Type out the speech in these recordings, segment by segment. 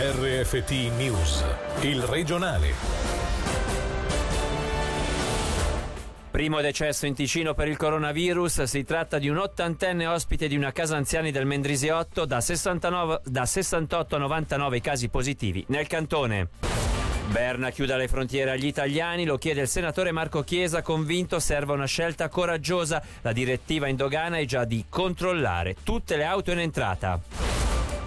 RFT News, il regionale. Primo decesso in Ticino per il coronavirus, si tratta di un ottantenne ospite di una casa anziani del Mendrisiotto, da, 69, da 68 a 99 casi positivi nel cantone. Berna chiuda le frontiere agli italiani, lo chiede il senatore Marco Chiesa, convinto serve una scelta coraggiosa. La direttiva in dogana è già di controllare tutte le auto in entrata.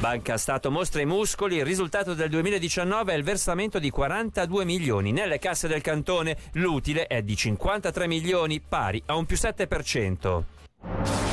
Banca Stato mostra i muscoli, il risultato del 2019 è il versamento di 42 milioni nelle casse del cantone, l'utile è di 53 milioni, pari a un più 7%.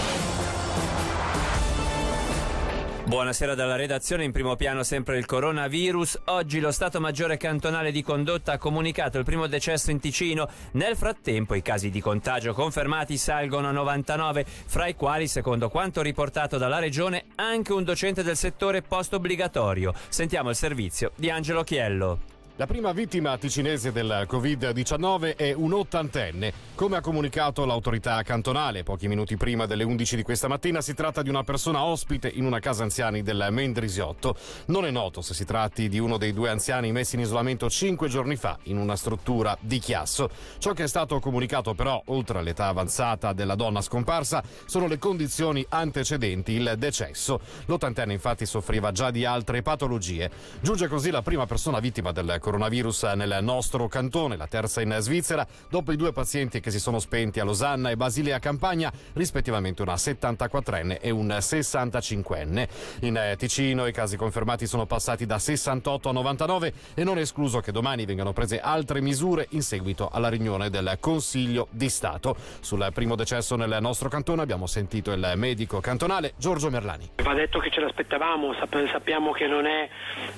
Buonasera dalla redazione, in primo piano sempre il coronavirus. Oggi lo Stato Maggiore Cantonale di Condotta ha comunicato il primo decesso in Ticino. Nel frattempo i casi di contagio confermati salgono a 99, fra i quali, secondo quanto riportato dalla Regione, anche un docente del settore post-obbligatorio. Sentiamo il servizio di Angelo Chiello. La prima vittima ticinese del Covid-19 è un ottantenne. Come ha comunicato l'autorità cantonale pochi minuti prima delle 11 di questa mattina, si tratta di una persona ospite in una casa anziani del Mendrisiotto. Non è noto se si tratti di uno dei due anziani messi in isolamento cinque giorni fa in una struttura di Chiasso. Ciò che è stato comunicato però, oltre all'età avanzata della donna scomparsa, sono le condizioni antecedenti il decesso. L'ottantenne infatti soffriva già di altre patologie. Giunge così la prima persona vittima del coronavirus nel nostro cantone, la terza in Svizzera, dopo i due pazienti che si sono spenti a Losanna e Basilea Campagna, rispettivamente una 74enne e un 65enne. In Ticino i casi confermati sono passati da 68 a 99 e non è escluso che domani vengano prese altre misure in seguito alla riunione del Consiglio di Stato. Sul primo decesso nel nostro cantone abbiamo sentito il medico cantonale Giorgio Merlani. Va detto che ce l'aspettavamo, sappiamo che non è,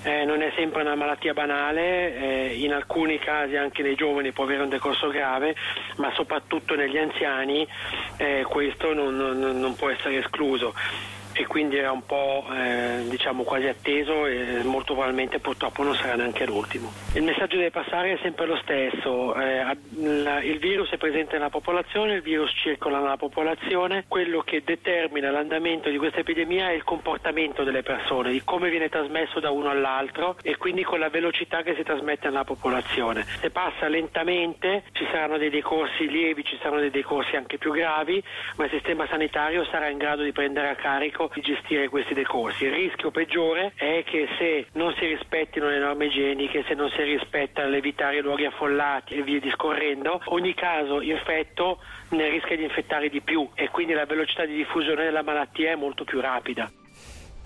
eh, non è sempre una malattia banale, eh, in alcuni casi anche nei giovani può avere un decorso grave, ma soprattutto negli anziani eh, questo non, non, non può essere escluso e quindi era un po' eh, diciamo quasi atteso e molto probabilmente purtroppo non sarà neanche l'ultimo. Il messaggio deve passare è sempre lo stesso, eh, il virus è presente nella popolazione, il virus circola nella popolazione, quello che determina l'andamento di questa epidemia è il comportamento delle persone, di come viene trasmesso da uno all'altro e quindi con la velocità che si trasmette nella popolazione. Se passa lentamente ci saranno dei decorsi lievi, ci saranno dei decorsi anche più gravi, ma il sistema sanitario sarà in grado di prendere a carico di gestire questi decorsi. Il rischio peggiore è che se non si rispettino le norme igieniche, se non si rispetta l'evitare luoghi affollati e via discorrendo, ogni caso infetto ne rischia di infettare di più e quindi la velocità di diffusione della malattia è molto più rapida.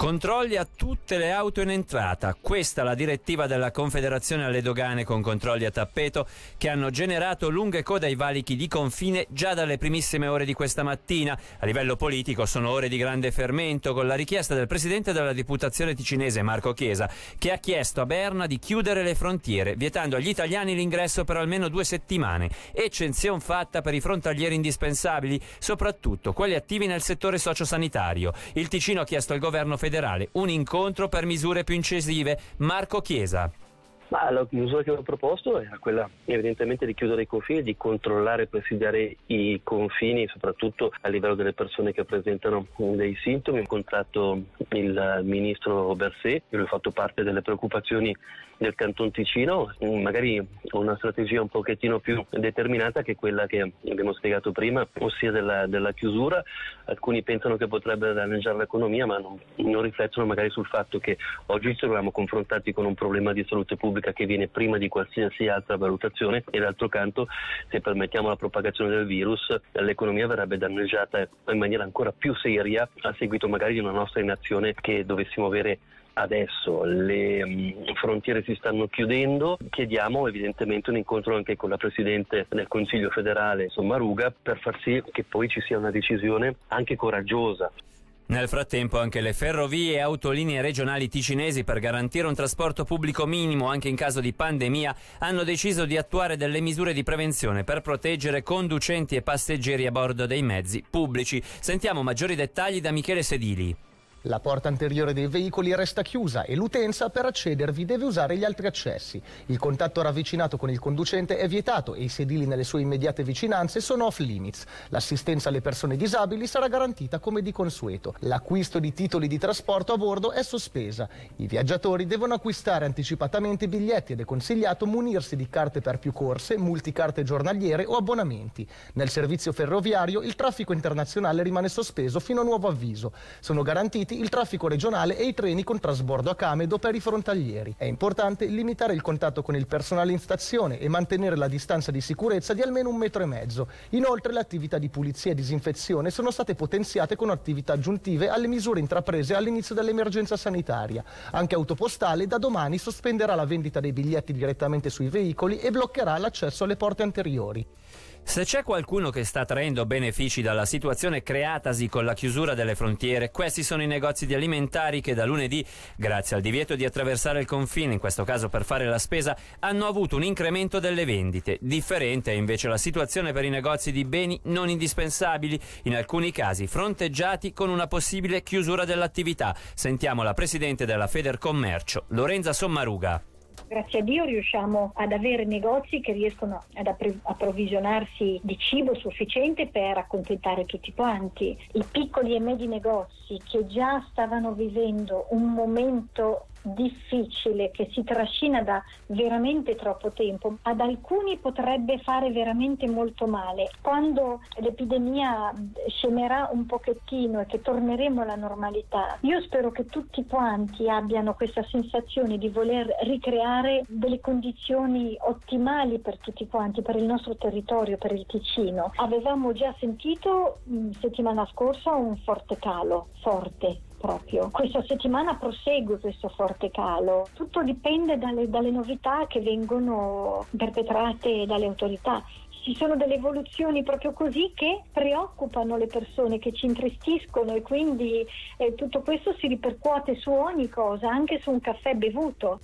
Controlli a tutte le auto in entrata. Questa è la direttiva della Confederazione alle dogane con controlli a tappeto che hanno generato lunghe code ai valichi di confine già dalle primissime ore di questa mattina. A livello politico sono ore di grande fermento con la richiesta del presidente della Deputazione ticinese Marco Chiesa che ha chiesto a Berna di chiudere le frontiere vietando agli italiani l'ingresso per almeno due settimane. Eccezione fatta per i frontalieri indispensabili, soprattutto quelli attivi nel settore sociosanitario. Il Ticino ha chiesto al governo federale un incontro per misure più incisive. Marco Chiesa. Ma la misura che ho proposto è quella evidentemente di chiudere i confini, di controllare e presidiare i confini, soprattutto a livello delle persone che presentano dei sintomi. Ho incontrato il ministro Berset, io ho fatto parte delle preoccupazioni del Canton Ticino, magari una strategia un pochettino più determinata che quella che abbiamo spiegato prima, ossia della, della chiusura. Alcuni pensano che potrebbe danneggiare l'economia, ma non, non riflettono magari sul fatto che oggi ci troviamo confrontati con un problema di salute pubblica pubblica che viene prima di qualsiasi altra valutazione e d'altro canto se permettiamo la propagazione del virus l'economia verrebbe danneggiata in maniera ancora più seria a seguito magari di una nostra inazione che dovessimo avere adesso le mh, frontiere si stanno chiudendo, chiediamo evidentemente un incontro anche con la Presidente del Consiglio federale Sommaruga per far sì che poi ci sia una decisione anche coraggiosa. Nel frattempo anche le ferrovie e autolinee regionali ticinesi per garantire un trasporto pubblico minimo anche in caso di pandemia hanno deciso di attuare delle misure di prevenzione per proteggere conducenti e passeggeri a bordo dei mezzi pubblici. Sentiamo maggiori dettagli da Michele Sedili. La porta anteriore dei veicoli resta chiusa e l'utenza per accedervi deve usare gli altri accessi. Il contatto ravvicinato con il conducente è vietato e i sedili nelle sue immediate vicinanze sono off limits. L'assistenza alle persone disabili sarà garantita come di consueto. L'acquisto di titoli di trasporto a bordo è sospesa. I viaggiatori devono acquistare anticipatamente biglietti ed è consigliato munirsi di carte per più corse, multicarte giornaliere o abbonamenti. Nel servizio ferroviario il traffico internazionale rimane sospeso fino a nuovo avviso. Sono garantiti il traffico regionale e i treni con trasbordo a Camedo per i frontalieri. È importante limitare il contatto con il personale in stazione e mantenere la distanza di sicurezza di almeno un metro e mezzo. Inoltre le attività di pulizia e disinfezione sono state potenziate con attività aggiuntive alle misure intraprese all'inizio dell'emergenza sanitaria. Anche Autopostale da domani sospenderà la vendita dei biglietti direttamente sui veicoli e bloccherà l'accesso alle porte anteriori. Se c'è qualcuno che sta traendo benefici dalla situazione creatasi con la chiusura delle frontiere, questi sono i negozi di alimentari che da lunedì, grazie al divieto di attraversare il confine, in questo caso per fare la spesa, hanno avuto un incremento delle vendite. Differente è invece la situazione per i negozi di beni non indispensabili, in alcuni casi fronteggiati con una possibile chiusura dell'attività. Sentiamo la presidente della Federcommercio, Lorenza Sommaruga grazie a Dio riusciamo ad avere negozi che riescono ad approvvigionarsi di cibo sufficiente per accontentare tutti quanti. I piccoli e medi negozi che già stavano vivendo un momento difficile che si trascina da veramente troppo tempo, ad alcuni potrebbe fare veramente molto male. Quando l'epidemia scemerà un pochettino e che torneremo alla normalità, io spero che tutti quanti abbiano questa sensazione di voler ricreare delle condizioni ottimali per tutti quanti, per il nostro territorio, per il Ticino. Avevamo già sentito settimana scorsa un forte calo, forte, proprio. Questa settimana prosegue questo forte calo. Tutto dipende dalle, dalle novità che vengono perpetrate dalle autorità ci sono delle evoluzioni proprio così che preoccupano le persone, che ci intristiscono e quindi eh, tutto questo si ripercuote su ogni cosa, anche su un caffè bevuto.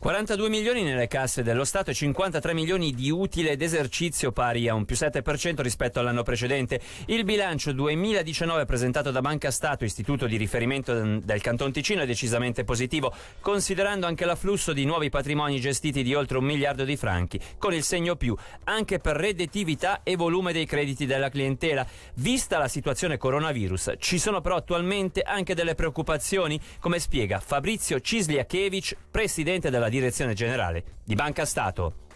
42 milioni nelle casse dello Stato e 53 milioni di utile d'esercizio pari a un più 7% rispetto all'anno precedente. Il bilancio 2019 presentato da Banca Stato, istituto di riferimento del Canton Ticino, è decisamente positivo, considerando anche l'afflusso di nuovi patrimoni gestiti di oltre un miliardo di franchi, con il segno più anche per redditività e volume dei crediti della clientela. Vista la situazione coronavirus, ci sono però attualmente anche delle preoccupazioni, come spiega Fabrizio Cisliakevich, presidente della direzione generale di Banca Stato.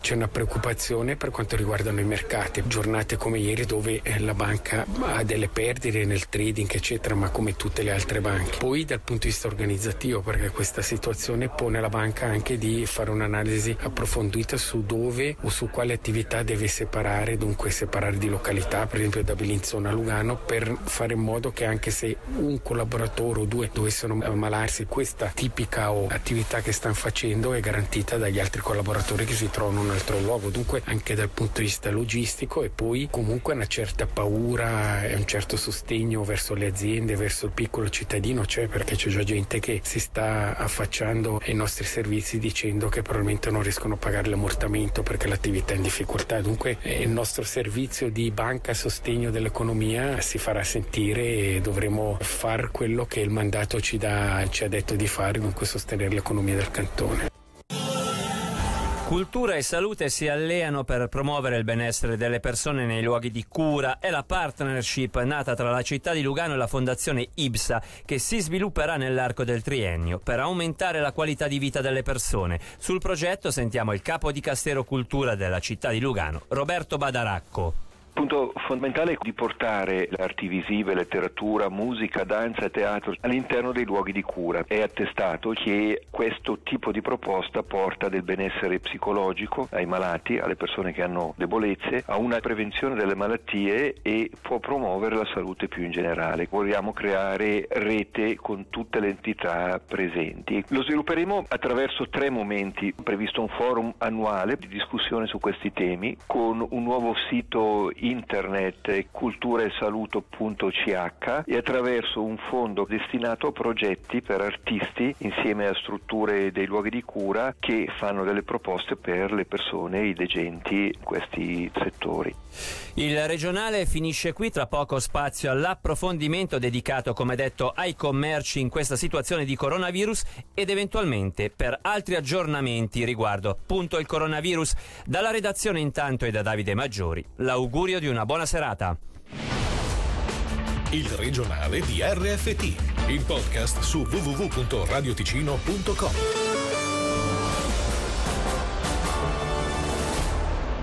C'è una preoccupazione per quanto riguardano i mercati, giornate come ieri dove eh, la banca ha delle perdite nel trading eccetera, ma come tutte le altre banche. Poi dal punto di vista organizzativo, perché questa situazione pone la banca anche di fare un'analisi approfondita su dove o su quale attività deve separare, dunque separare di località, per esempio da Bellinzona a Lugano, per fare in modo che anche se un collaboratore o due dovessero ammalarsi, questa tipica attività che stanno facendo è garantita dagli altri collaboratori che si trovano un altro luogo, dunque anche dal punto di vista logistico e poi comunque una certa paura e un certo sostegno verso le aziende, verso il piccolo cittadino c'è perché c'è già gente che si sta affacciando ai nostri servizi dicendo che probabilmente non riescono a pagare l'ammortamento perché l'attività è in difficoltà, dunque eh, il nostro servizio di banca a sostegno dell'economia si farà sentire e dovremo fare quello che il mandato ci, dà, ci ha detto di fare, dunque sostenere l'economia del cantone. Cultura e salute si alleano per promuovere il benessere delle persone nei luoghi di cura. È la partnership nata tra la città di Lugano e la fondazione IBSA che si svilupperà nell'arco del triennio per aumentare la qualità di vita delle persone. Sul progetto sentiamo il capo di Castero Cultura della città di Lugano, Roberto Badaracco. Il punto fondamentale è di portare arti visive, letteratura, musica, danza e teatro all'interno dei luoghi di cura. È attestato che questo tipo di proposta porta del benessere psicologico ai malati, alle persone che hanno debolezze, a una prevenzione delle malattie e può promuovere la salute più in generale. Vogliamo creare rete con tutte le entità presenti. Lo svilupperemo attraverso tre momenti. Ho previsto un forum annuale di discussione su questi temi con un nuovo sito internet culturaesaluto.ch e attraverso un fondo destinato a progetti per artisti insieme a strutture dei luoghi di cura che fanno delle proposte per le persone, i degenti in questi settori. Il regionale finisce qui, tra poco spazio all'approfondimento dedicato, come detto, ai commerci in questa situazione di coronavirus ed eventualmente per altri aggiornamenti riguardo appunto il coronavirus. Dalla redazione intanto e da Davide Maggiori, l'augurio di una buona serata. Il regionale di RFT, il podcast su www.radioticino.com.